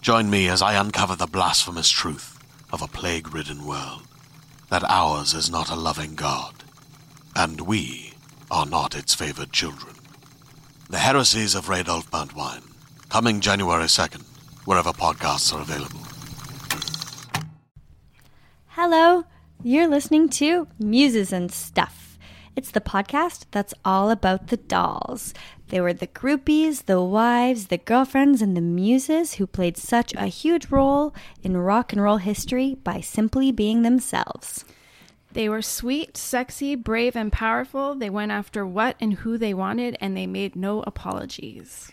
Join me as I uncover the blasphemous truth of a plague ridden world that ours is not a loving God, and we are not its favored children. The Heresies of Radolf Burntwine, coming January 2nd, wherever podcasts are available. Hello, you're listening to Muses and Stuff. It's the podcast that's all about the dolls. They were the groupies, the wives, the girlfriends, and the muses who played such a huge role in rock and roll history by simply being themselves. They were sweet, sexy, brave, and powerful. They went after what and who they wanted, and they made no apologies.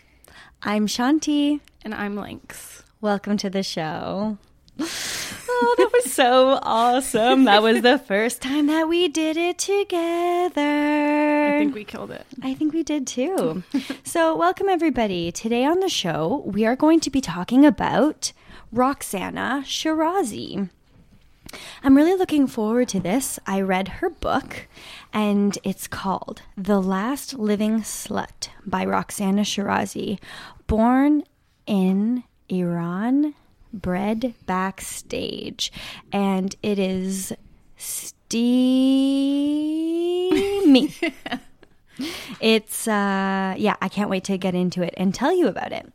I'm Shanti. And I'm Lynx. Welcome to the show. Oh, that was so awesome. That was the first time that we did it together. I think we killed it. I think we did too. so, welcome everybody. Today on the show, we are going to be talking about Roxana Shirazi. I'm really looking forward to this. I read her book, and it's called The Last Living Slut by Roxana Shirazi. Born in Iran, bred backstage. And it is steamy. It's uh yeah, I can't wait to get into it and tell you about it.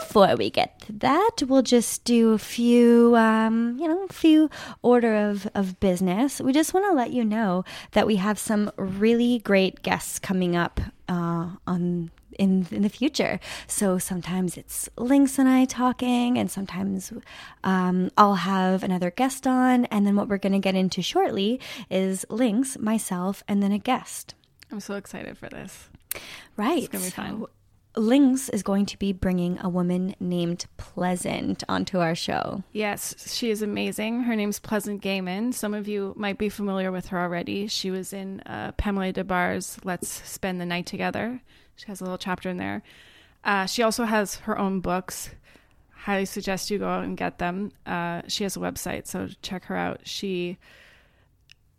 Before we get to that, we'll just do a few um, you know, a few order of of business. We just want to let you know that we have some really great guests coming up uh on in in the future. So sometimes it's Lynx and I talking, and sometimes um, I'll have another guest on. And then what we're going to get into shortly is Lynx, myself, and then a guest. I'm so excited for this. Right. It's going to be fun. So, Lynx is going to be bringing a woman named Pleasant onto our show. Yes, she is amazing. Her name's Pleasant Gehman. Some of you might be familiar with her already. She was in uh, Pamela Des Barres's Let's Spend the Night Together. She has a little chapter in there. Uh, she also has her own books. Highly suggest you go out and get them. Uh, she has a website, so check her out. She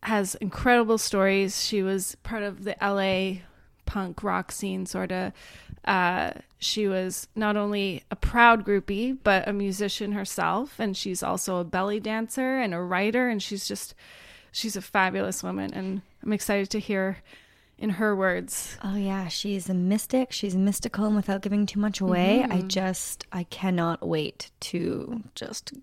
has incredible stories. She was part of the LA punk rock scene, sort of. Uh, she was not only a proud groupie, but a musician herself. And she's also a belly dancer and a writer. And she's just, she's a fabulous woman. And I'm excited to hear in her words. Oh yeah, she's a mystic. She's mystical and without giving too much away. Mm-hmm. I just I cannot wait to just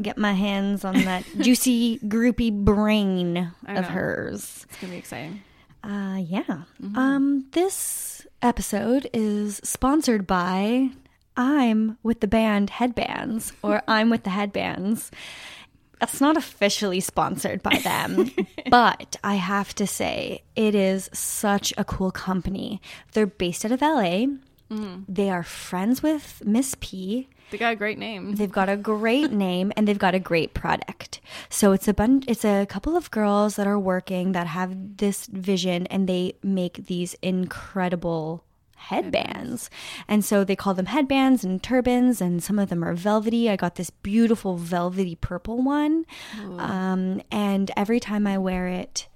get my hands on that juicy groupie brain of hers. It's going to be exciting. Uh yeah. Um this episode is sponsored by I'm with the band Headbands or I'm with the Headbands. That's not officially sponsored by them, but I have to say it is such a cool company. They're based out of LA. Mm. They are friends with Miss P They got a great name. They've got a great name and they've got a great product. So it's a bunch it's a couple of girls that are working that have this vision and they make these incredible headbands. And so they call them headbands and turbans and some of them are velvety. I got this beautiful velvety purple one. Um, and every time I wear it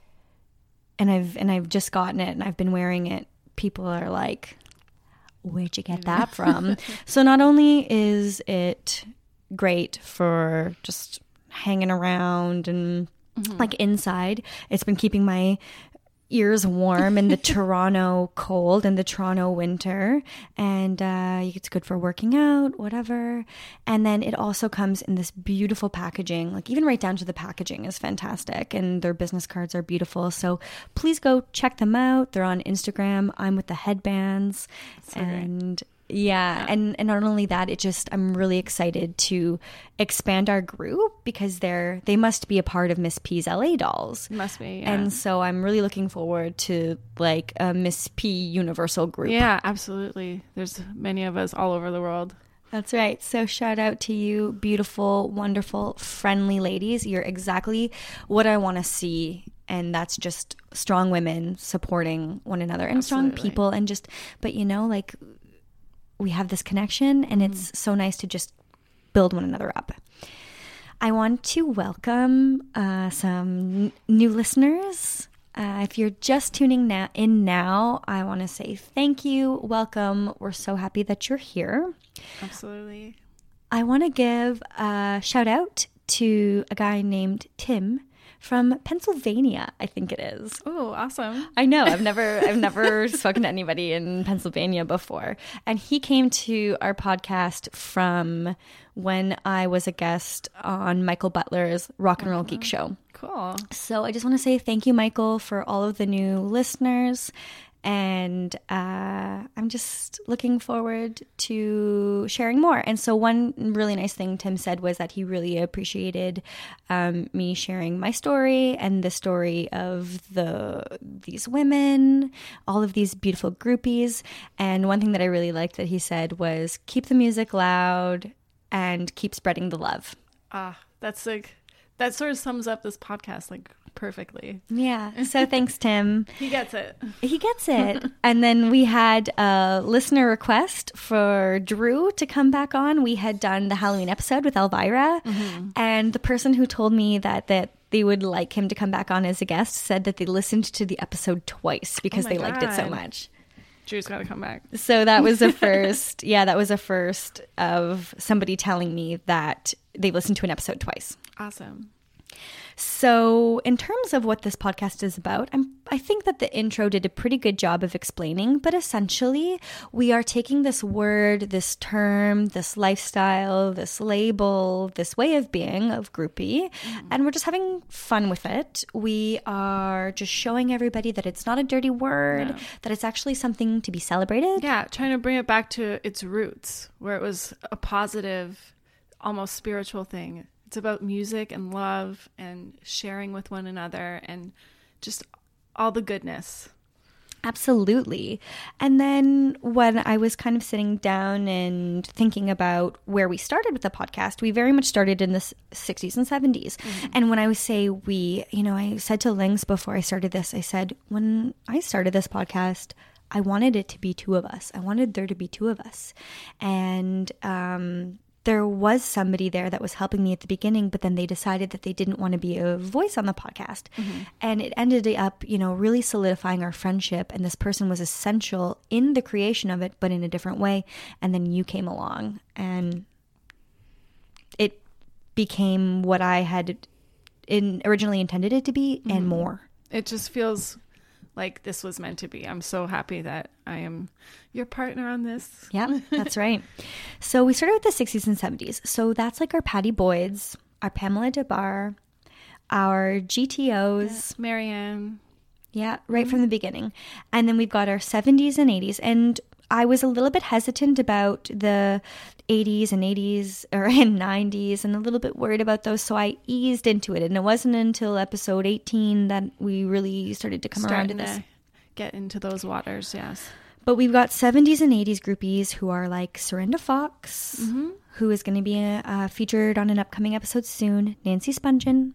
and I've and I've just gotten it and I've been wearing it, people are like where'd you get that from? so not only is it great for just hanging around and like inside, it's been keeping my ears warm in the Toronto cold and the Toronto winter, and uh, it's good for working out, whatever. And then it also comes in this beautiful packaging, like even right down to the packaging is fantastic, and their business cards are beautiful. So please go check them out. They're on Instagram. I'm with the headbands, and yeah, and and not only that, it just I'm really excited to expand our group because they're they must be a part of Miss P's LA dolls. Must be. Yeah. And so I'm really looking forward to like a Miss P universal group. yeah, absolutely. There's many of us all over the world. That's right. So shout out to you, beautiful, wonderful, friendly ladies. You're exactly what I want to see. And that's just strong women supporting one another and strong people and just but you know, like we have this connection and it's so nice to just build one another up. I want to welcome uh, some n- new listeners. Uh, if you're just tuning in now, I want to say thank you, welcome. We're so happy that you're here. Absolutely. I want to give a shout out to a guy named Tim from Pennsylvania, I think it is. Oh, awesome. I know. I've never I've never spoken to anybody in Pennsylvania before. And he came to our podcast from when I was a guest on Michael Butler's Rock and Roll Geek uh-huh. Show. Cool. So I just want to say thank you, Michael, for all of the new listeners. And uh, I'm just looking forward to sharing more. And so, one really nice thing Tim said was that he really appreciated um, me sharing my story and the story of the these women, all of these beautiful groupies. And one thing that I really liked that he said was keep the music loud and keep spreading the love. Ah, that's like that sort of sums up this podcast like perfectly. Yeah. So thanks, Tim. He gets it. He gets it. and then we had a listener request for Drew to come back on. We had done the Halloween episode with Elvira, mm-hmm. and the person who told me that that they would like him to come back on as a guest said that they listened to the episode twice because Oh they liked it so much. Drew's got to come back. So that was a first. yeah, that was a first of somebody telling me that they listened to an episode twice. Awesome. So, in terms of what this podcast is about, I'm, I think that the intro did a pretty good job of explaining, but essentially, we are taking this word, this term, this lifestyle, this label, this way of being of groupie, mm-hmm. and we're just having fun with it. We are just showing everybody that it's not a dirty word, that it's actually something to be celebrated. Yeah, trying to bring it back to its roots, where it was a positive, almost spiritual thing. It's about music and love and sharing with one another and just all the goodness. Absolutely. And then when I was kind of sitting down and thinking about where we started with the podcast, we very much started in the 60s and 70s. And when I was say we, you know, I said to Lynx before I started this, I said, when I started this podcast, I wanted it to be two of us. I wanted there to be two of us. And um there was somebody there that was helping me at the beginning, but then they decided that they didn't want to be a voice on the podcast. Mm-hmm. And it ended up, you know, really solidifying our friendship. And this person was essential in the creation of it, but in a different way. And then you came along and it became what I had in originally intended it to be and mm-hmm. more. It just feels like this was meant to be. I'm so happy that I am your partner on this. Yeah, that's right. So we started with the 60s and 70s. So that's like our Pattie Boyds, our Pamela Des Barres, our GTOs. Marianne. Yeah, right from mm-hmm. the beginning. And then we've got our 70s and 80s. And I was a little bit hesitant about the 80s and 80s or and 90s and a little bit worried about those. So I eased into it. And it wasn't until episode 18 that we really started to come around to starting this. to get into those waters, yes. But we've got 70s and 80s groupies who are like Cyrinda Foxe, who is going to be uh, featured on an upcoming episode soon, Nancy Spungen.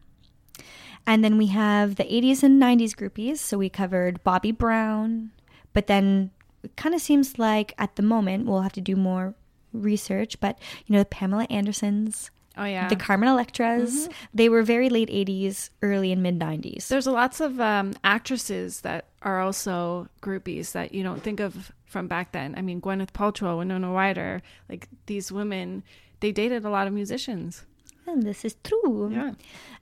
And then we have the 80s and 90s groupies. So we covered Bobbie Brown, but then it kind of seems like at the moment we'll have to do more research, but you know, the Pamela Andersons, Oh yeah. the Carmen Electras, they were very late 80s, early and mid 90s. There's a lots of um, actresses that are also groupies that you don't think of from back then. I mean, Gwyneth Paltrow, Winona Ryder, like these women, they dated a lot of musicians. And this is true. Yeah.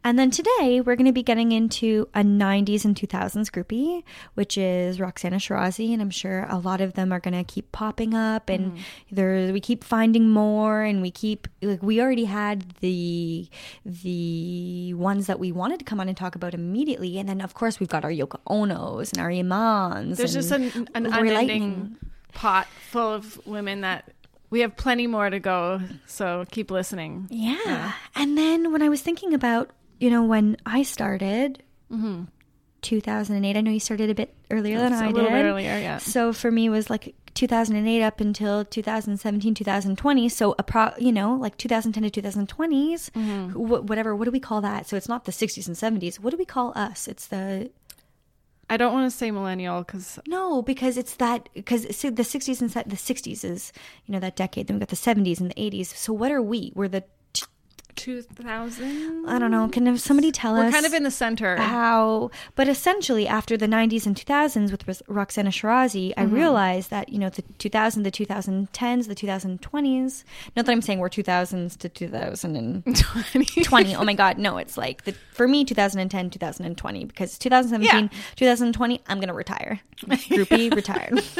And then today we're going to be getting into a 90s and 2000s groupie, which is Roxana Shirazi. And I'm sure a lot of them are going to keep popping up and mm-hmm. there we keep finding more and we keep, like, we already had the, the ones that we wanted to come on and talk about immediately. And then, of course, we've got our Yoko Onos and our Imans. There's just an, an unending pot full of women that we have plenty more to go. So keep listening. Yeah. And then when I was thinking about, you know, when I started, 2008, I know you started a bit earlier than It's I did. earlier, yeah. So for me, it was like 2008 up until 2017, 2020. So, a pro, you know, like 2010 to 2020s, Mm-hmm. wh- whatever. What do we call that? So it's not the 60s and 70s. What do we call us? It's the I don't want to say millennial because no, because it's that because the 60s and the 60s is you know that decade. Then we got the 70s and the 80s. So what are we? We're the 2000. I don't know. Can somebody tell We're us? kind of in the center. how but essentially after the 90s and 2000s with roxana shirazi i mm-hmm. realized that you know the 2000 the 2010s the 2020s not that i'm saying we're 2000s to 2020 oh my god no it's like the, for me 2010 2020 because 2017 2020 i'm gonna retire groupie retired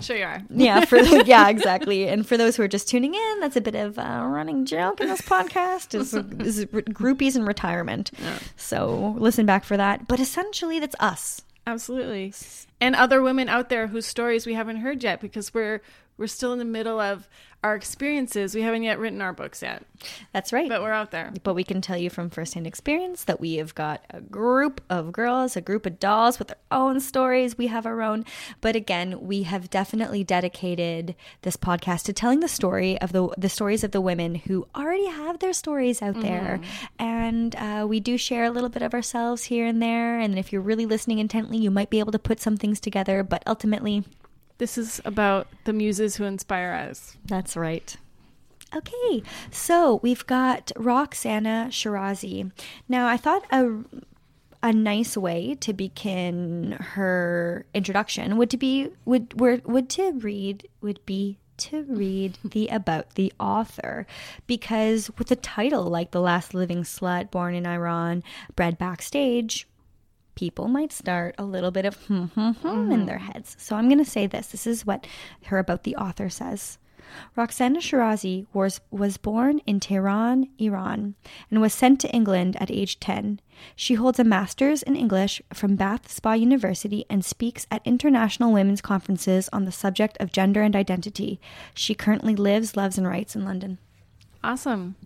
Sure you are. yeah for yeah exactly and for those who are just tuning in that's a bit of a running joke in this podcast is, is groupies in retirement. So listen back for that. But essentially that's us. Absolutely. And other women out there whose stories we haven't heard yet because we're we're still in the middle of our experiences. We haven't yet written our books yet, that's right but we're out there. but we can tell you from firsthand experience that we have got a group of girls, a group of dolls with their own stories. We have our own. But again, we have definitely dedicated this podcast to telling the story of the the stories of the women who already have their stories out there. And uh, we do share a little bit of ourselves here and there. And if you're really listening intently, you might be able to put some things together. But ultimately, This is about the muses who inspire us. That's right. Okay, so we've got Roxana Shirazi. Now, I thought a a nice way to begin her introduction would to be would were, would to read would be to read the about the author because with a title like the last living slut born in iran bred backstage people might start a little bit of hmm, hmm, hmm in their heads. So I'm going to say this. This is what her about the author says. Roxana Shirazi was, was born in Tehran, Iran, and was sent to England at age 10. She holds a master's in English from Bath Spa University and speaks at international women's conferences on the subject of gender and identity. She currently lives, loves, and writes in London. Awesome.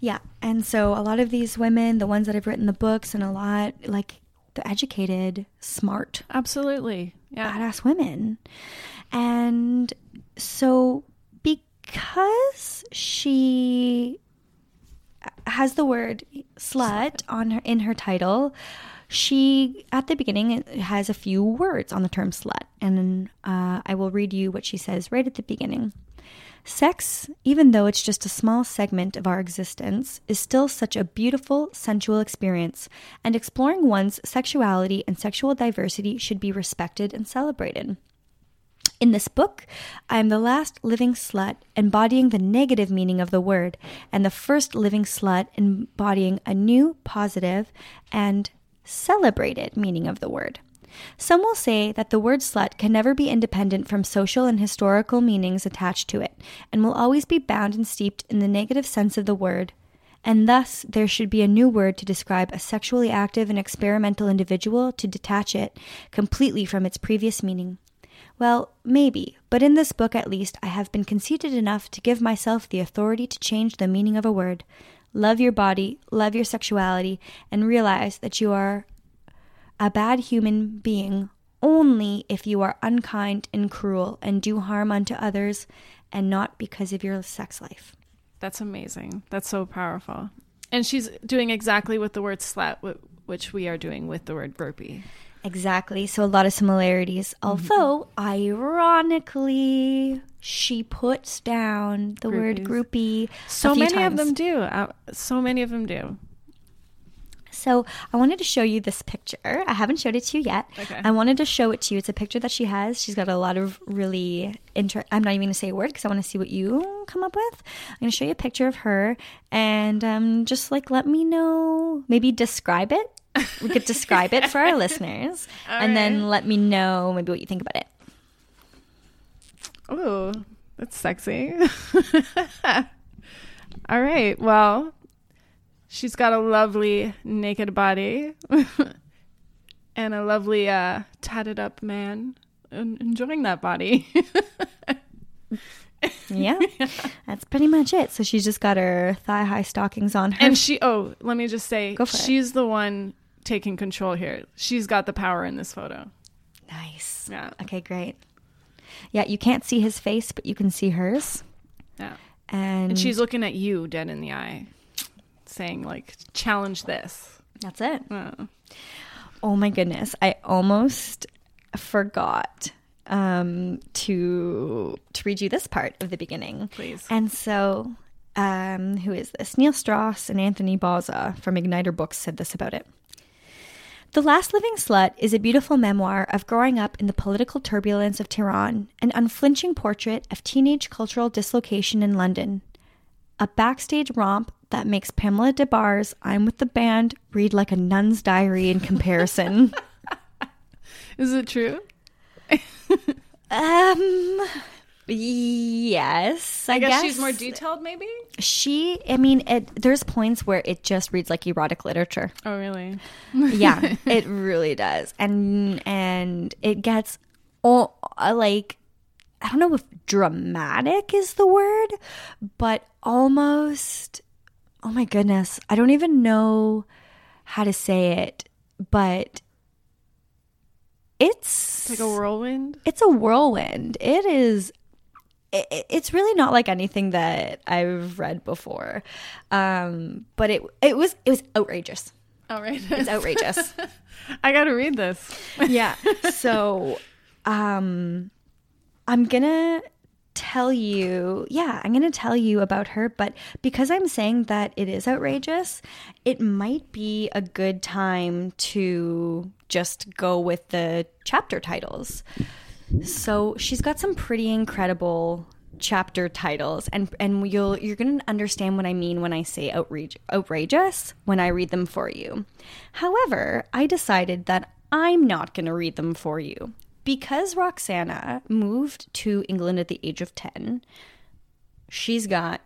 Yeah. And so a lot of these women, the ones that have written the books and a lot like the educated, smart, Absolutely. Yeah. badass women. And so because she has the word slut on her in her title, she at the beginning has a few words on the term slut, and uh, I will read you what she says right at the beginning. Sex, even though it's just a small segment of our existence, is still such a beautiful, sensual experience, and exploring one's sexuality and sexual diversity should be respected and celebrated. In this book, I am the last living slut embodying the negative meaning of the word, and the first living slut embodying a new, positive, and celebrated meaning of the word. Some will say that the word slut can never be independent from social and historical meanings attached to it, and will always be bound and steeped in the negative sense of the word. And thus, there should be a new word to describe a sexually active and experimental individual to detach it completely from its previous meaning. Well, maybe, but in this book at least, I have been conceited enough to give myself the authority to change the meaning of a word. Love your body, love your sexuality, and realize that you are a bad human being only if you are unkind and cruel and do harm unto others and not because of your sex life. That's amazing. That's so powerful. And she's doing exactly what the word slut, which we are doing with the word groupie. Exactly. So a lot of similarities. Although, ironically, she puts down the word groupie. So many of them do. Uh, so many of them do. So I wanted to show you this picture. I haven't showed it to you yet. Okay. I wanted to show it to you. It's a picture that she has. She's got a lot of really inter. I'm not even going to say a word because I want to see what you come up with. I'm going to show you a picture of her and um, just like let me know. Maybe describe it. We could describe it for our listeners, and then let me know maybe what you think about it. Oh, that's sexy. All right. Well, she's got a lovely naked body and a lovely uh, tatted up man en- enjoying that body. Yeah, that's pretty much it. So she's just got her thigh high stockings on her. and she, oh, let me just say, for it. she's the one taking control here. She's got the power in this photo. nice. Yeah. Okay, great. Yeah, you can't see his face, but you can see hers. Yeah. And, And she's looking at you dead in the eye, saying, like, challenge this. that's it. Uh, Oh my goodness. I almost forgot um, to to read you this part of the beginning. Please. And so, um, who is this? Neil Strauss and Anthony Bozza from Igniter Books said this about it. The Last Living Slut is a beautiful memoir of growing up in the political turbulence of Tehran, an unflinching portrait of teenage cultural dislocation in London, a backstage romp that makes Pamela Des Barres's I'm with the band read like a nun's diary in comparison. Is it true? um, yes, I, I guess, she's more detailed, maybe? She, I mean, it, there's points where it just reads like erotic literature. Oh, really? yeah, it really does, and and it gets all uh, like I don't know if dramatic is the word, but almost. Oh my goodness, I don't even know how to say it, but it's Like a whirlwind? it's a whirlwind. It is. It, it's really not like anything that I've read before, um, but it it was it was outrageous. Right. It's outrageous. I got to read this. yeah. So, um, I'm gonna tell you. Yeah, I'm gonna tell you about her. But because I'm saying that it is outrageous, it might be a good time to just go with the chapter titles. So she's got some pretty incredible chapter titles and and you'll you're going to understand what I mean when I say outrage, outrageous when I read them for you. However, I decided that I'm not going to read them for you because Roxana moved to England at the age of 10. She's got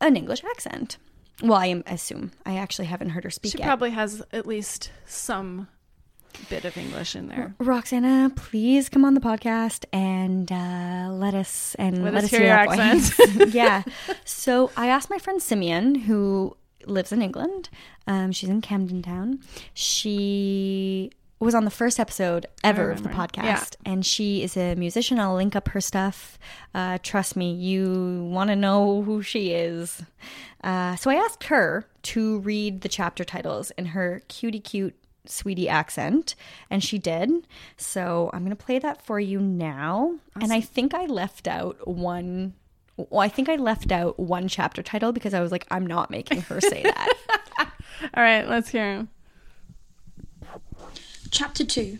an English accent. Well, I assume. I actually haven't heard her speak She yet. probably has at least some bit of English in there. Roxana, please come on the podcast and uh, let us and Let let, us hear your accent. yeah. So I asked my friend Simeon, who lives in England. Um, she's in Camden Town. She was on the first episode ever of the podcast, and she is a musician. I'll link up her stuff. Uh, trust me, you want to know who she is. Uh, so I asked her to read the chapter titles in her cutie cute sweetie accent and she did so i'm going to play that for you now and i think i left out one well i think i left out one chapter title because i was like i'm not making her say that All right, let's hear him. Chapter 2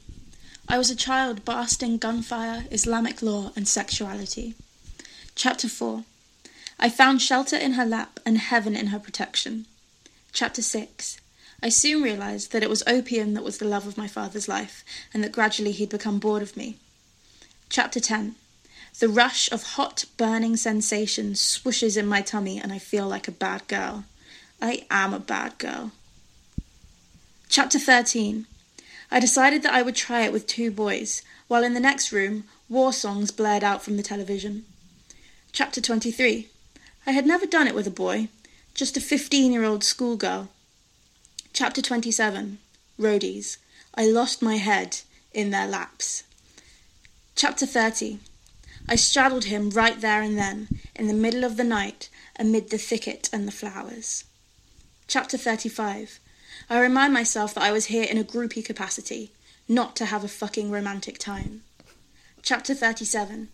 I was a child in gunfire, Islamic law, and sexuality. Chapter 4 I found shelter in her lap and heaven in her protection. Chapter 6 I soon realized that it was opium that was the love of my father's life, and that gradually he'd become bored of me. Chapter 10 The rush of hot, burning sensation swooshes in my tummy, and I feel like a bad girl. I am a bad girl. Chapter 13 I decided that I would try it with two boys, while in the next room, war songs blared out from the television. Chapter 23 I had never done it with a boy, just a 15 year old schoolgirl. Chapter 27 Roadies I lost my head in their laps. Chapter 30 I straddled him right there and then, in the middle of the night, amid the thicket and the flowers. Chapter 35 I remind myself that I was here in a groupie capacity, not to have a fucking romantic time. Chapter 37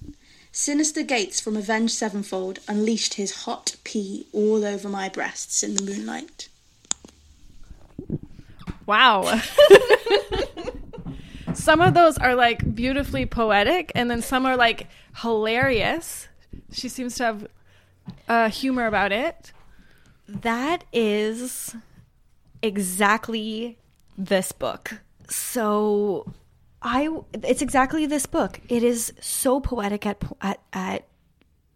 Synyster Gates from Avenged Sevenfold unleashed his hot pee all over my breasts in the moonlight. Wow. some of those are like beautifully poetic, and then some are like hilarious. She seems to have uh, humor about it. That is exactly this book. So I it's exactly this book. It is so poetic at at, at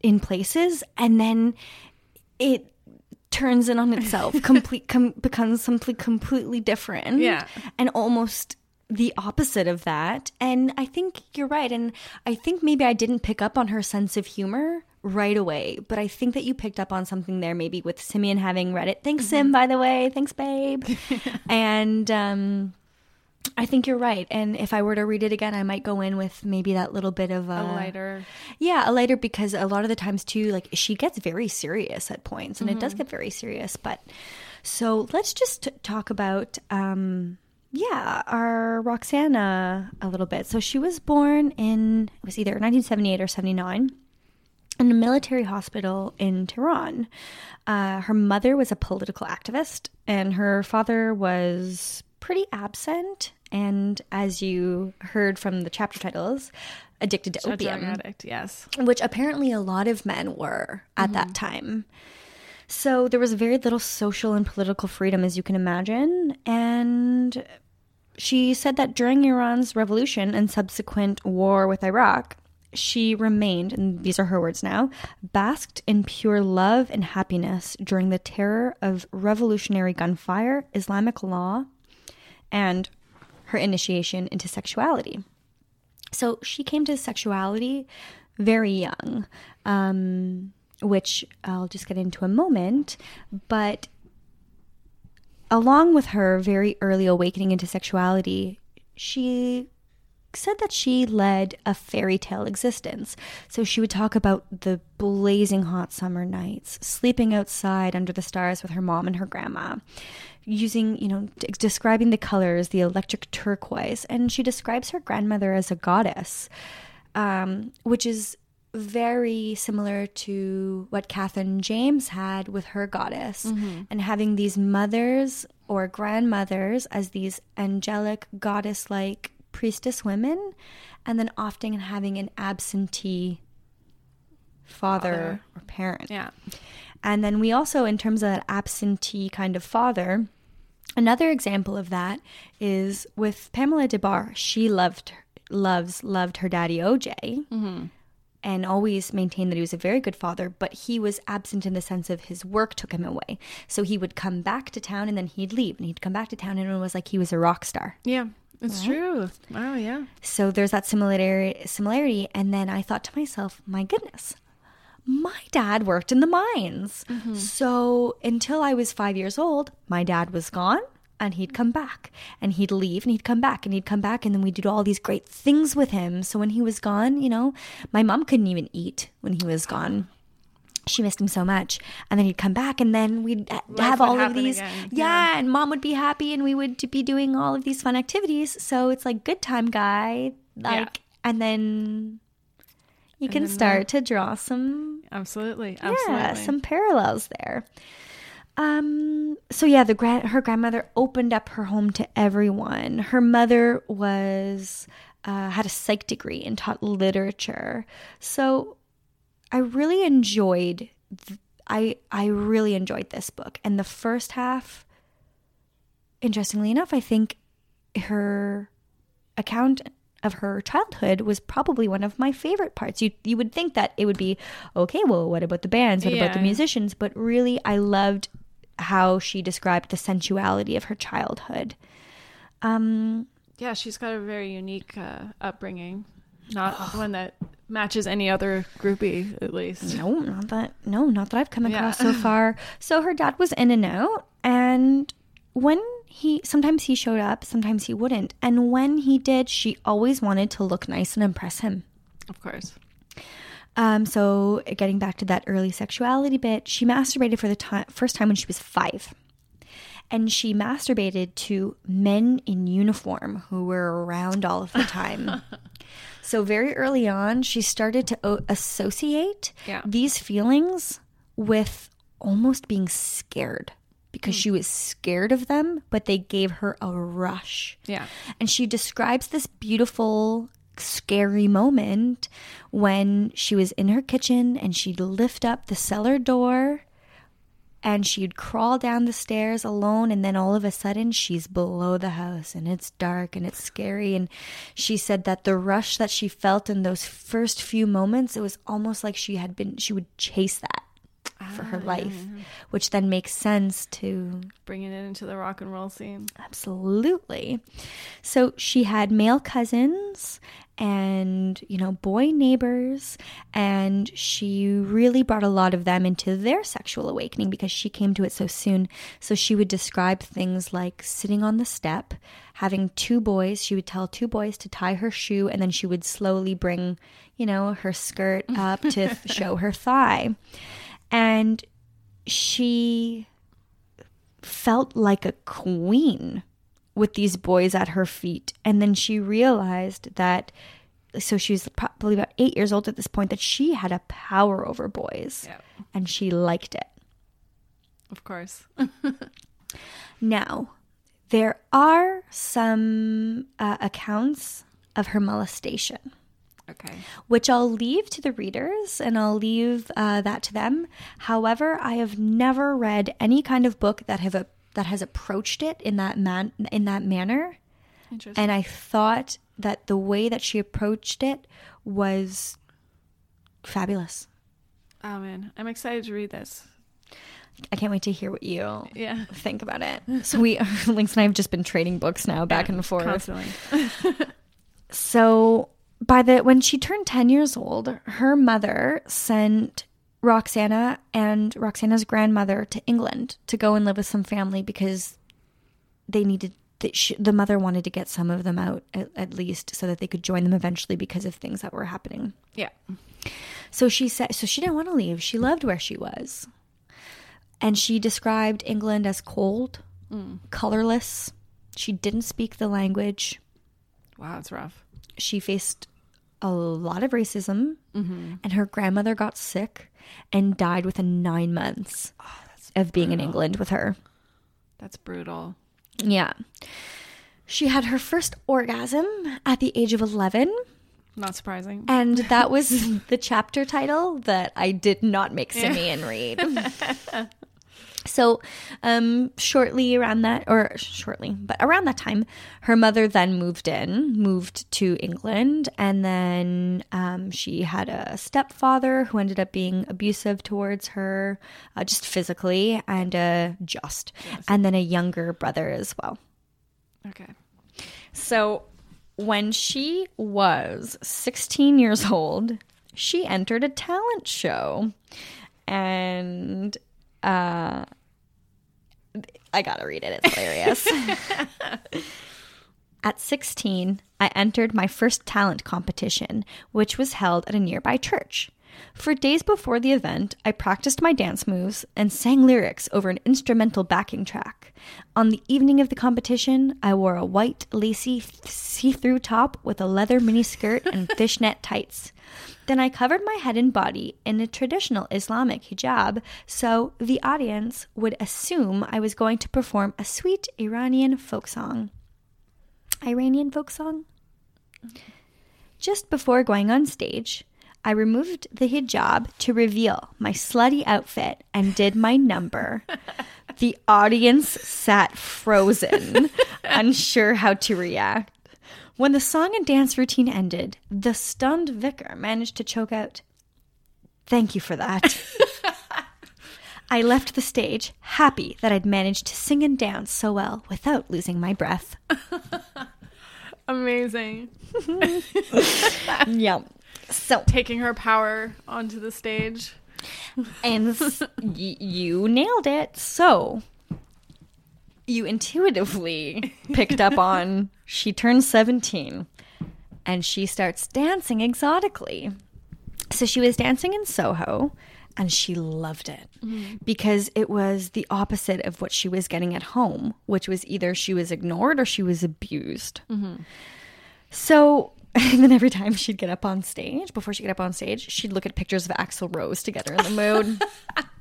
in places and then it turns in on itself complete com, becomes something completely different Yeah. and almost the opposite of that and i think you're right and i think maybe i didn't pick up on her sense of humor right away but i think that you picked up on something there maybe with simeon having read it thanks sim by the way thanks babe and um I think you're right. And if I were to read it again, I might go in with maybe that little bit of a, A lighter. yeah, a lighter because a lot of the times too, like she gets very serious at points, and it does get very serious. But so let's just t- talk about, um, yeah, our Roxana a little bit. So she was born in it was either 1978 or 79 in a military hospital in Tehran. Uh, her mother was a political activist, and her father was pretty absent. And as you heard from the chapter titles, addicted to drug opium addict, yes. which apparently a lot of men were at that time. So there was very little social and political freedom, as you can imagine. And she said that during Iran's revolution and subsequent war with Iraq, she remained, and these are her words now, basked in pure love and happiness during the terror of revolutionary gunfire, Islamic law, and her initiation into sexuality. So she came to sexuality very young, um, which I'll just get into a moment. But along with her very early awakening into sexuality, she said that she led a fairy tale existence. So she would talk about the blazing hot summer nights, sleeping outside under the stars with her mom and her grandma, using, you know, d- describing the colors, the electric turquoise. And she describes her grandmother as a goddess, um, which is very similar to what Catherine James had with her goddess, and having these mothers or grandmothers as these angelic goddess like priestess women, and then often having an absentee father, Father. or parent. Yeah. And then we also, in terms of that absentee kind of father, another example of that is with Pamela Des Barres. She loved, loves, loved her daddy OJ. Mm-hmm. And always maintained that he was a very good father, but he was absent in the sense of his work took him away. So he would come back to town and then he'd leave, and he'd come back to town, and it was like he was a rock star. Yeah. It's true. Wow, yeah. So there's that similarity similarity and then I thought to myself, my goodness. My dad worked in the mines. Mm-hmm. So until I was 5 years old, my dad was gone and he'd come back and he'd leave and he'd come back and he'd come back and then we'd do all these great things with him. So when he was gone, you know, my mom couldn't even eat when he was gone. She missed him so much. And then he'd come back and then we'd uh, have all of these again. yeah, and mom would be happy and we would be doing all of these fun activities. So it's like good time guy. Like and then you can then start to draw some Absolutely. yeah, some parallels there. Um so yeah, the grand her grandmother opened up her home to everyone. Her mother was uh, had a psych degree and taught literature. So I really enjoyed th- I I really enjoyed this book and the first half interestingly enough I think her account of her childhood was probably one of my favorite parts. You you would think that it would be okay, well what about the bands? What about the musicians? But really I loved how she described the sensuality of her childhood. Um yeah, she's got a very unique uh, upbringing. Not one that matches any other groupie, at least. No, not that. No, not that I've come Yeah. across so far. So her dad was in and out, and when he sometimes he showed up, sometimes he wouldn't, and when he did, she always wanted to look nice and impress him. Of course. Um, so getting back to that early sexuality bit, she masturbated for the time first time when she was five. And she masturbated to men in uniform who were around all of the time. so very early on, she started to o- associate Yeah. these feelings with almost being scared because hmm. she was scared of them, but they gave her a rush. Yeah. And she describes this beautiful, scary moment when she was in her kitchen and she'd lift up the cellar door and she'd crawl down the stairs alone. And then all of a sudden, she's below the house and it's dark and it's scary. And she said that the rush that she felt in those first few moments, it was almost like she had been, she would chase that for her ah, life, which then makes sense to Bringing it into the rock and roll scene. Absolutely. So she had male cousins and, you know, boy neighbors, and she really brought a lot of them into their sexual awakening because she came to it so soon. So she would describe things like sitting on the step, having two boys. She would tell two boys to tie her shoe, and then she would slowly bring, you know, her skirt up to show her thigh. And she felt like a queen with these boys at her feet. And then she realized that, so she was probably about eight years old at this point, that she had a power over boys Yeah. and she liked it. Of course. Now, there are some uh, accounts of her molestation. Okay. which I'll leave to the readers and I'll leave uh, that to them. However, I have never read any kind of book that have a, that has approached it in that man in that manner, Interesting. and I thought that the way that she approached it was fabulous. oh man, I'm excited to read this. I can't wait to hear what you Yeah. think about it. So we, Lynx and I have just been trading books now, back Yeah, and forth. Constantly. So by the when she turned 10 years old, her mother sent Roxana and Roxana's grandmother to England to go and live with some family because they needed that she, the mother wanted to get some of them out at, at least so that they could join them eventually because of things that were happening. Yeah. So she said so she didn't want to leave. She loved where she was. And she described England as cold, mm. colorless. She didn't speak the language. Wow, it's rough. she faced a lot of racism mm-hmm. and her grandmother got sick and died within nine months ah, of being in England with her. That's brutal. Yeah. She had her first orgasm at the age of 11, Not surprising. and that was the chapter title that I did not make Simeon read. So, um, shortly around that, or shortly, but around that time, her mother then moved in, moved to England, and then um, she had a stepfather who ended up being abusive towards her, uh, just physically and uh, just, and then a younger brother as well. Okay. So, when she was 16 years old, she entered a talent show. And uh, I gotta read it, it's hilarious. At 16, I entered my first talent competition, which was held at a nearby church. For days before the event, I practiced my dance moves and sang lyrics over an instrumental backing track. On the evening of the competition, I wore a white, lacy, see through top with a leather miniskirt and fishnet tights. Then I covered my head and body in a traditional Islamic hijab, so the audience would assume I was going to perform a sweet Iranian folk song. Iranian folk song? Just before going on stage, I removed the hijab to reveal my slutty outfit and did my number. the audience sat frozen, unsure how to react. When the song and dance routine ended, the stunned vicar managed to choke out, Thank you for that. I left the stage, happy that I'd managed to sing and dance so well without losing my breath. Amazing. yeah. So, Taking her power onto the stage. and s- y- you nailed it. So, you intuitively picked up on she turned 17. and she starts dancing exotically. So she was dancing in Soho and she loved it mm-hmm. because it was the opposite of what she was getting at home, which was either she was ignored or she was abused. Mm-hmm. So, and then every time she'd get up on stage, before she get up on stage, she'd look at pictures of Axl Rose to get her in the mood.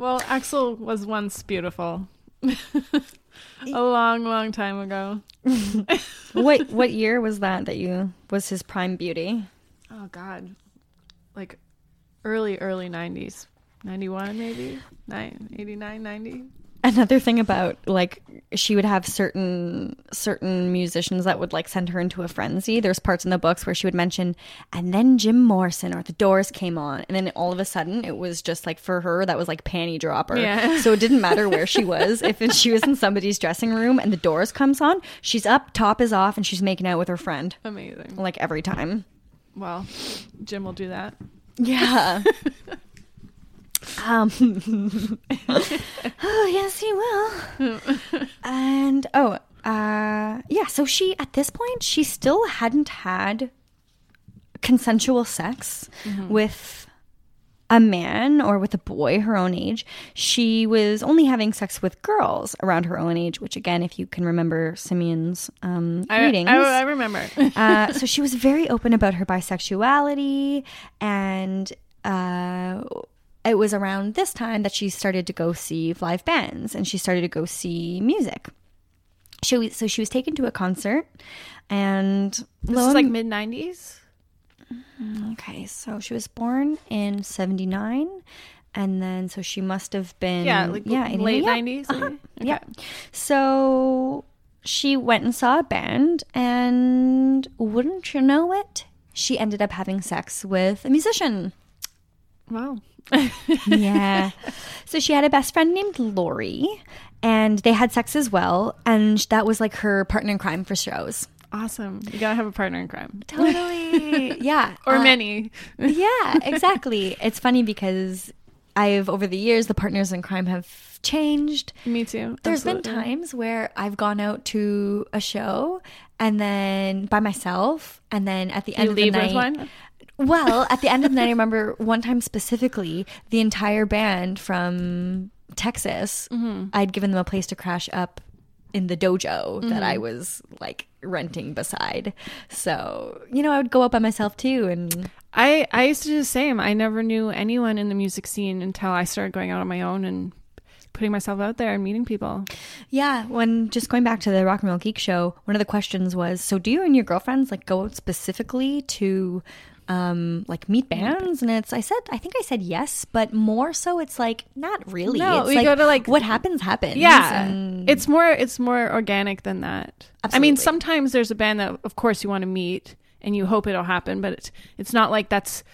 Well, Axl was once beautiful. a long, long time ago. what what year was that that you was his prime beauty? Oh God, like early, early '90s, '91 maybe, Nine, 89, 90. Another thing about like she would have certain certain musicians that would like send her into a frenzy. There's parts in the books where she would mention, and then Jim Morrison or the Doors came on, and then all of a sudden it was just like for her that was like panty dropper. Yeah. So it didn't matter where she was. If she was in somebody's dressing room and the Doors comes on, she's up, top is off, and she's making out with her friend Amazing. like every time. Well, Jim will do that. Yeah. um. oh yes, he will. and oh, uh, yeah. So she at this point she still hadn't had consensual sex with a man or with a boy her own age. She was only having sex with girls around her own age, which again, if you can remember Simeon's um, I, readings, I, I remember. uh, so she was very open about her bisexuality, and uh, it was around this time that she started to go see live bands and she started to go see music. She was, so she was taken to a concert, and this is like mid '90s. okay, so she was born in '79, and then so she must have been Yeah, like yeah late yeah, '90s. uh-huh, maybe? yeah. So she went and saw a band, and wouldn't you know it, she ended up having sex with a musician. Wow. Yeah. so she had a best friend named Lori, and they had sex as well, and that was like her partner in crime for shows. Awesome. You gotta have a partner in crime. Totally. yeah. Or Uh, many. yeah, exactly. it's funny because I've over the years the partners in crime have changed. Me too. There's been times where I've gone out to a show and then by myself, and then at the end You of the night, with one. Well, at the end of the night, I remember one time specifically, the entire band from Texas, Mm-hmm. I'd given them a place to crash up in the dojo that Mm-hmm. I was like renting beside. So, you know, I would go out by myself too. And I I used to do the same. I never knew anyone in the music scene until I started going out on my own and putting myself out there and meeting people. yeah, when just going back to the Rock and Roll Geek show, one of the questions was so do you and your girlfriends like go out specifically to um like meet bands and it's i said i think i said yes but more so it's like not really No, it's we go to, like- what happens happens Yeah, and- it's more it's more organic than that. Absolutely. I mean, sometimes there's a band that, of course, you want to meet and you hope it'll happen, but it's it's not like that's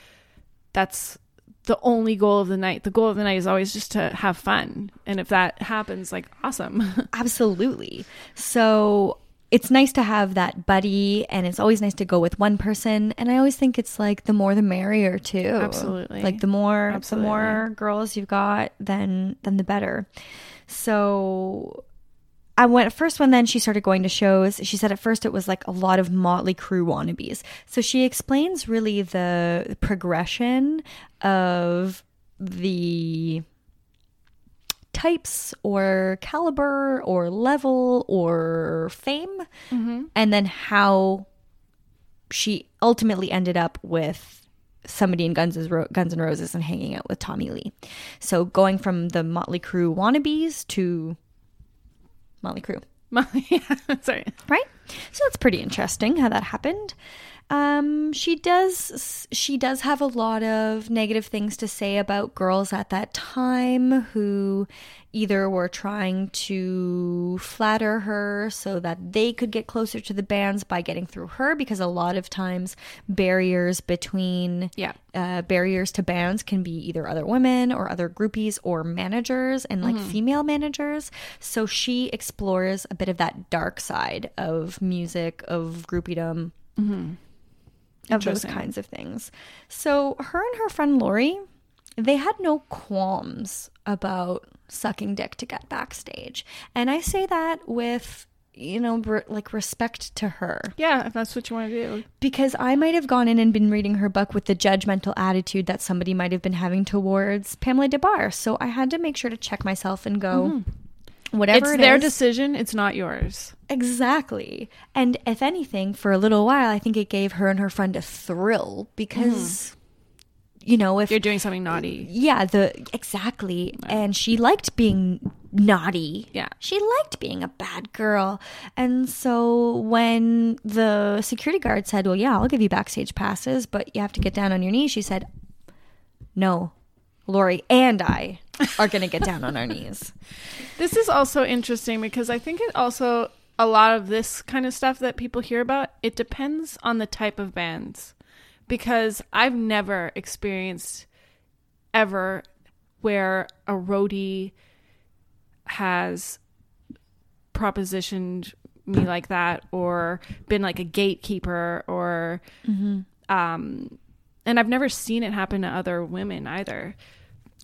that's the only goal of the night. The goal of the night is always just to have fun, and if that happens, like awesome. Absolutely. So it's nice to have that buddy, and it's always nice to go with one person. And I always think it's like the more the merrier too. Absolutely. Like the more Absolutely. the more girls you've got, then then the better. So I went first when then she started going to shows. She said at first it was like a lot of Motley Crue wannabes. So she explains really the progression of the types or caliber or level or fame mm-hmm. and then how she ultimately ended up with somebody in Guns, Ro- Guns N' Roses and hanging out with Tommy Lee. So going from the Motley Crue wannabes to Motley Crue, yeah, sorry. right? So it's pretty interesting how that happened. Um, she does she does have a lot of negative things to say about girls at that time who either were trying to flatter her so that they could get closer to the bands by getting through her because a lot of times barriers between Yeah. uh, barriers to bands can be either other women or other groupies or managers and like female managers. So she explores a bit of that dark side of music, of groupiedom, of those kinds of things. So her and her friend Lori, they had no qualms about sucking dick to get backstage. And I say that with you know, like respect to her. Yeah, if that's what you want to do. Because I might have gone in and been reading her book with the judgmental attitude that somebody might have been having towards Pamela Des Barres. So I had to make sure to check myself and go, mm-hmm. Whatever it's it their is- decision. It's not yours. Exactly. And if anything, for a little while, I think it gave her and her friend a thrill because, hmm. you know, if You're doing something naughty. yeah, the exactly. And she liked being naughty. Yeah. She liked being a bad girl. And so when the security guard said, Well, yeah, I'll give you backstage passes, but you have to get down on your knees, she said, No, Lori and I are going to get down on our knees. This is also interesting because I think it also a lot of this kind of stuff that people hear about, it depends on the type of bands. Because I've never experienced ever where a roadie has propositioned me like that or been like a gatekeeper or um and I've never seen it happen to other women either.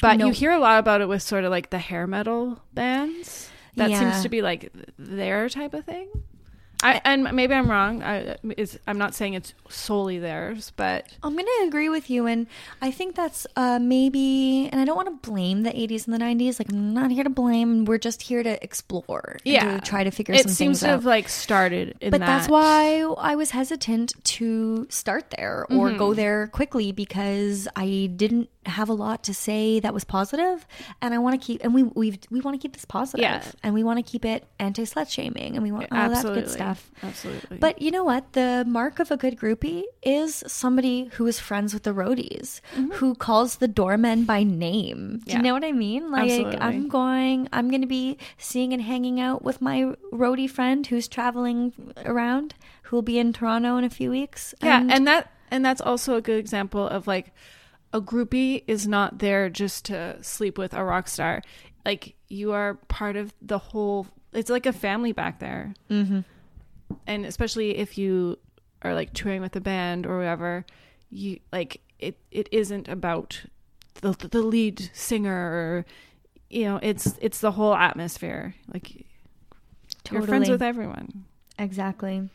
But No. you hear a lot about it with sort of like the hair metal bands. That Yeah. seems to be like their type of thing. I, and maybe I'm wrong. I, is, I'm not saying it's solely theirs, but I'm going to agree with you. And I think that's uh, maybe, and I don't want to blame the 80s and the 90s. Like, I'm not here to blame. We're just here to explore. yeah, To try to figure it some seems things to out. have like started in but that. that's why I was hesitant to start there or Mm-hmm. go there quickly because I didn't have a lot to say that was positive, and I want to keep and we we we want to keep this positive, Yeah. and we want to keep it anti slut shaming, and we want all that good stuff. Absolutely. But you know what? The mark of a good groupie is somebody who is friends with the roadies, mm-hmm. who calls the doormen by name. Do Yeah. you know what I mean? Like, Absolutely. I'm going, I'm going to be seeing and hanging out with my roadie friend who's traveling around, who will be in Toronto in a few weeks. yeah, and that and that's also a good example of like a groupie is not there just to sleep with a rock star. Like you are part of the whole. It's like a family back there. Mm-hmm. And especially if you are like touring with a band or whatever, you like it. It isn't about the the lead singer or you know it's it's the whole atmosphere. Like you're friends with everyone. Exactly.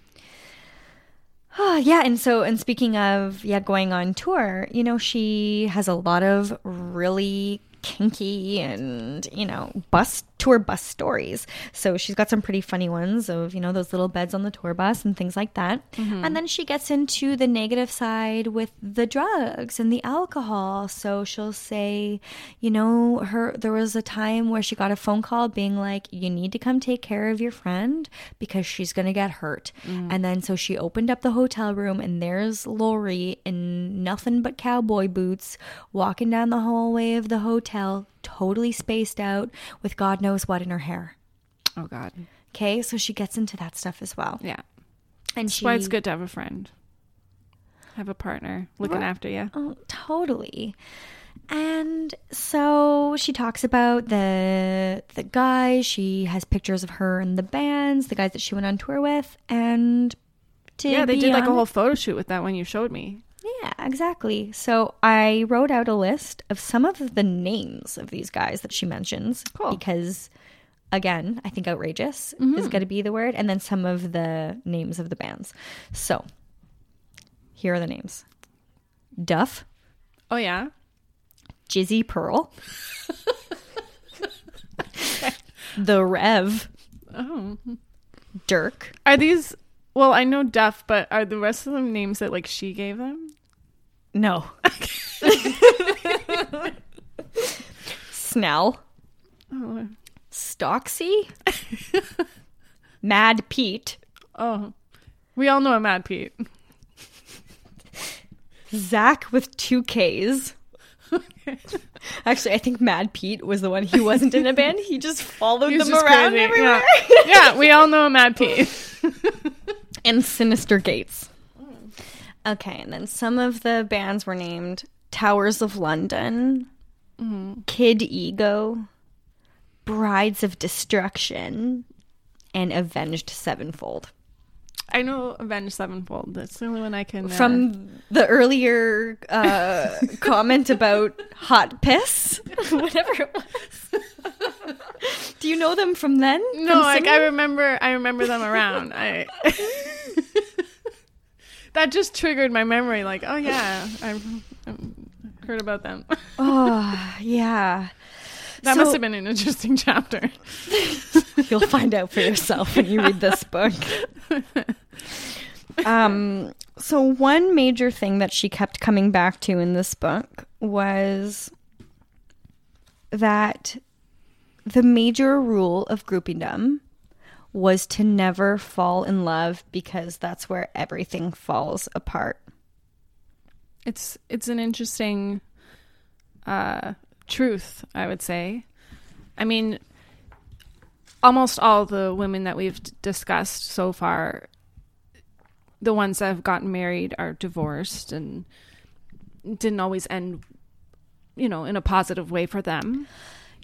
Oh, yeah, and so and speaking of yeah, going on tour, you know, she has a lot of really kinky and you know bus tour bus stories. So she's got some pretty funny ones of you know those little beds on the tour bus and things like that. Mm-hmm. And then she gets into the negative side with the drugs and the alcohol. So she'll say, you know, her there was a time where she got a phone call being like, you need to come take care of your friend because she's gonna get hurt. Mm-hmm. And then so she opened up the hotel room and there's Lori in nothing but cowboy boots walking down the hallway of the hotel, totally spaced out with God knows what in her hair. Oh God. Okay, so she gets into that stuff as well. Yeah. And That's she why it's good to have a friend, have a partner looking Right. after you. Oh, totally. And so she talks about the the guys. She has pictures of her and the bands, the guys that she went on tour with, and Yeah, they did like a whole photo shoot with that one you showed me. Yeah, exactly. So I wrote out a list of some of the names of these guys that she mentions Cool. because again, I think outrageous is mm-hmm. going to be the word and then some of the names of the bands. So, here are the names. Duff, Oh yeah. Jizzy Pearl, The Rev, Oh. Dirk, Are these? Well, I know Duff, but are the rest of them names that like she gave them? No. Snell, Oh. Stocksy, Mad Pete, Oh. We all know a Mad Pete. Zach with two Ks. Actually, I think Mad Pete was the one. He wasn't in a band. He just followed He's them just around crazy. everywhere. Yeah. yeah, we all know a Mad Pete. and Synyster Gates. Okay, and then some of the bands were named Towers of London, Kid Ego, Brides of Destruction, and Avenged Sevenfold. I know Avenged Sevenfold. That's the only one I can. Uh, From the earlier uh, comment about hot piss, whatever it was. Do Do you know them from then? No, From like I remember, I remember them around. I that just triggered my memory. Like, oh yeah, I've, I've heard about them. Oh, yeah. That So- must have been an interesting chapter. You'll find out for yourself when you read this book. Um, so one major thing that she kept coming back to in this book was that the major rule of groupiedom was to never fall in love because that's where everything falls apart. It's it's an interesting uh, truth, I would say. I mean, almost all the women that we've discussed so far, the ones that have gotten married are divorced and didn't always end, you know, in a positive way for them.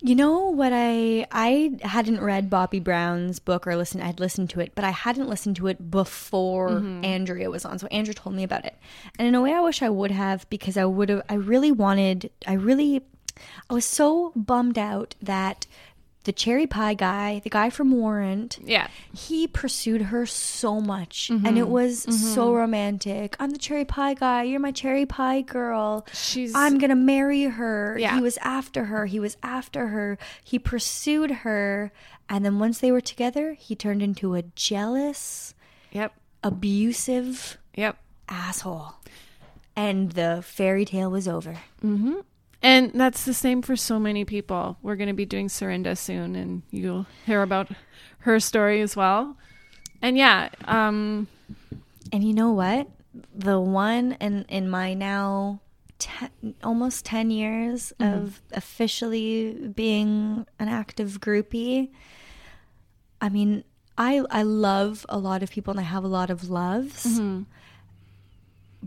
You know what I I hadn't read Bobbie Brown's book or listened I'd listened to it, but I hadn't listened to it before mm-hmm. Andrea was on. So Andrea told me about it. And in a way I wish I would have because I would have I really wanted I really I was so bummed out that the cherry pie guy, the guy from Warrant, Yeah. he pursued her so much and Mm-hmm. it was so romantic. I'm the cherry pie guy, you're my cherry pie girl. She's I'm gonna marry her. Yeah. He was after her. He was after her. He pursued her. And then once they were together, he turned into a jealous, Yep. abusive Yep. asshole. And the fairy tale was over. And that's the same for so many people. We're going to be doing Cyrinda soon, and you'll hear about her story as well. And yeah, um, And you know what? The one in in my now ten, almost 10 years of officially being an active groupie, I mean, I I love a lot of people and I have a lot of loves.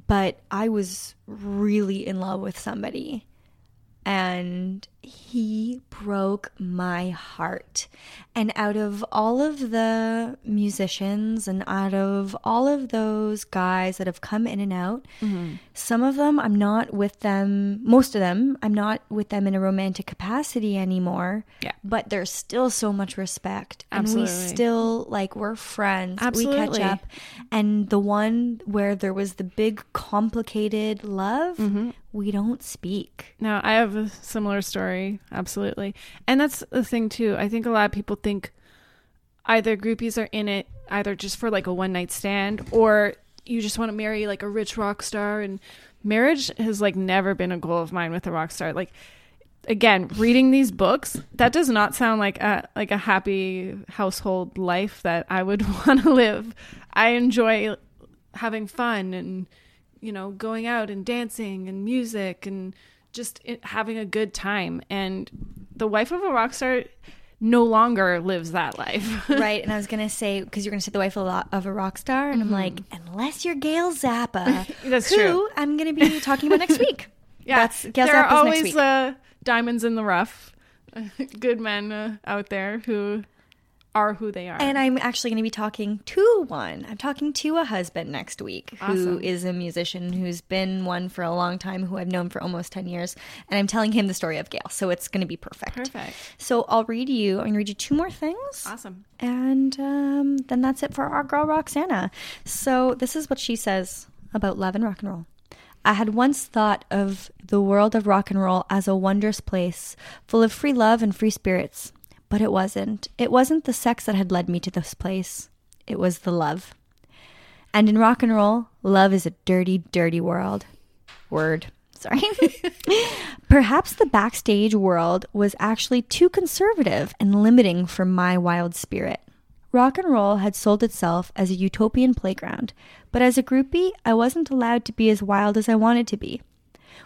But I was really in love with somebody and he broke my heart. And out of all of the musicians and out of all of those guys that have come in and out, mm-hmm. some of them I'm not with them, most of them, I'm not with them in a romantic capacity anymore. Yeah. But there's still so much respect. And we still, like, we're friends. Absolutely. We catch up. And the one where there was the big, complicated love, mm-hmm. We don't speak. no, I have a similar story. Absolutely. And that's the thing, too. I think a lot of people think either groupies are in it either just for like a one night stand or you just want to marry like a rich rock star. And marriage has like never been a goal of mine with a rock star. Like, again reading these books that does not sound like a like a happy household life that i would want to live i enjoy having fun and you know going out and dancing and music and just having a good time and the wife of a rock star no longer lives that life right. And I was gonna say because you're gonna say the wife of a, lo- of a rock star, and I'm like, unless you're Gail Zappa, That's who true. I'm gonna be talking about next week. yeah That's Gail there are Zappa's next always uh, diamonds in the rough good men uh, out there who are who they are And I'm actually going to be talking to one. I'm talking to a husband next week who Awesome. is a musician who's been one for a long time, who I've known for almost 10 years. And I'm telling him the story of Gail. So it's going to be perfect. perfect So I'll read you, I'm going to read you two more things. awesome And um, then that's it for our girl Roxana. So this is what she says about love and rock and roll. I had once thought of the world of rock and roll as a wondrous place, full of free love and free spirits. But it wasn't. It wasn't the sex that had led me to this place. It was the love. And in rock and roll, love is a dirty, dirty world. Word. Sorry. Perhaps the backstage world was actually too conservative and limiting for my wild spirit. Rock and roll had sold itself as a utopian playground, but as a groupie, I wasn't allowed to be as wild as I wanted to be.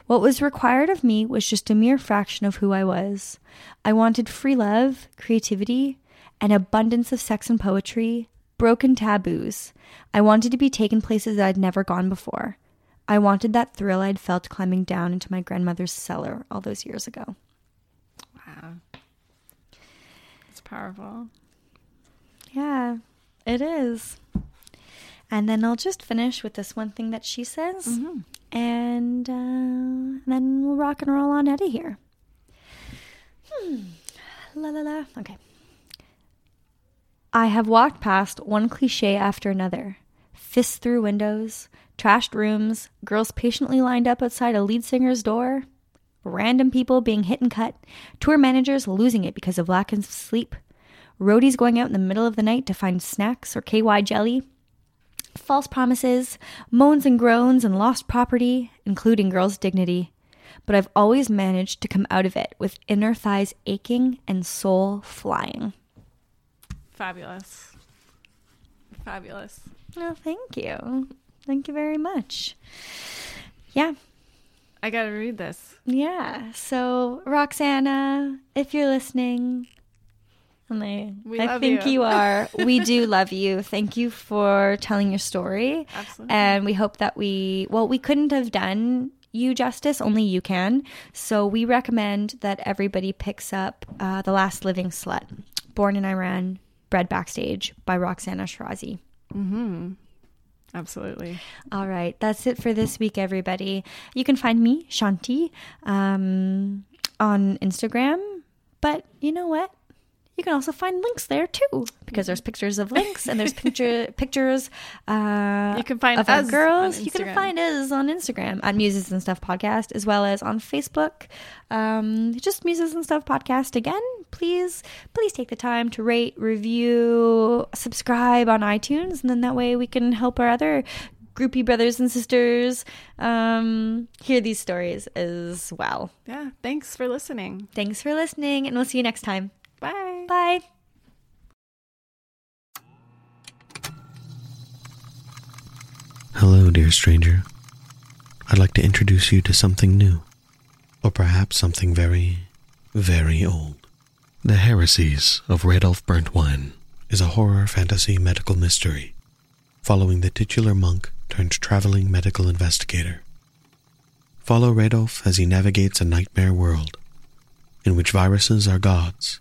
What was required of me was just a mere fraction of who I was. I wanted free love, creativity, an abundance of sex and poetry, broken taboos. I wanted to be taken places that I'd never gone before. I wanted that thrill I'd felt climbing down into my grandmother's cellar all those years ago. Wow. It's powerful. Yeah, it is. And then I'll just finish with this one thing that she says. Mm-hmm. And uh, then we'll rock and roll on of here. Hmm. La la la. Okay. I have walked past one cliche after another fists through windows, trashed rooms, girls patiently lined up outside a lead singer's door, random people being hit and cut, tour managers losing it because of lack of sleep, roadies going out in the middle of the night to find snacks or KY jelly, false promises, moans and groans, and lost property, including girls' dignity. But I've always managed to come out of it with inner thighs aching and soul flying. Fabulous. Fabulous. Oh, thank you. Thank you very much. Yeah. I got to read this. Yeah. So, Roxana, if you're listening, and I, We I think you. you are, we do love you. Thank you for telling your story. Absolutely. And we hope that we, well, we couldn't have done you justice, only you can. So, we recommend that everybody picks up uh, The Last Living Slut, Born in Iran, Bred Backstage by Roxana Shirazi. Absolutely. All right, that's it for this week, everybody. You can find me, Shanti, um, on Instagram. But you know what? You can also find links there too, because there's pictures of links and there's picture pictures. Uh, You can find of us girls. on You can find us on Instagram at Muses and Stuff Podcast, as well as on Facebook. Um, just Muses and Stuff Podcast again. Please, please take the time to rate, review, subscribe on iTunes, and then that way we can help our other groupie brothers and sisters um, hear these stories as well. Yeah. Thanks for listening. Thanks for listening, and we'll see you next time. Bye. Bye. Hello, dear stranger. I'd like to introduce you to something new, or perhaps something very, very old. The Heresies of Radolf Burntwine is a horror fantasy medical mystery following the titular monk turned traveling medical investigator. Follow Radolf as he navigates a nightmare world in which viruses are gods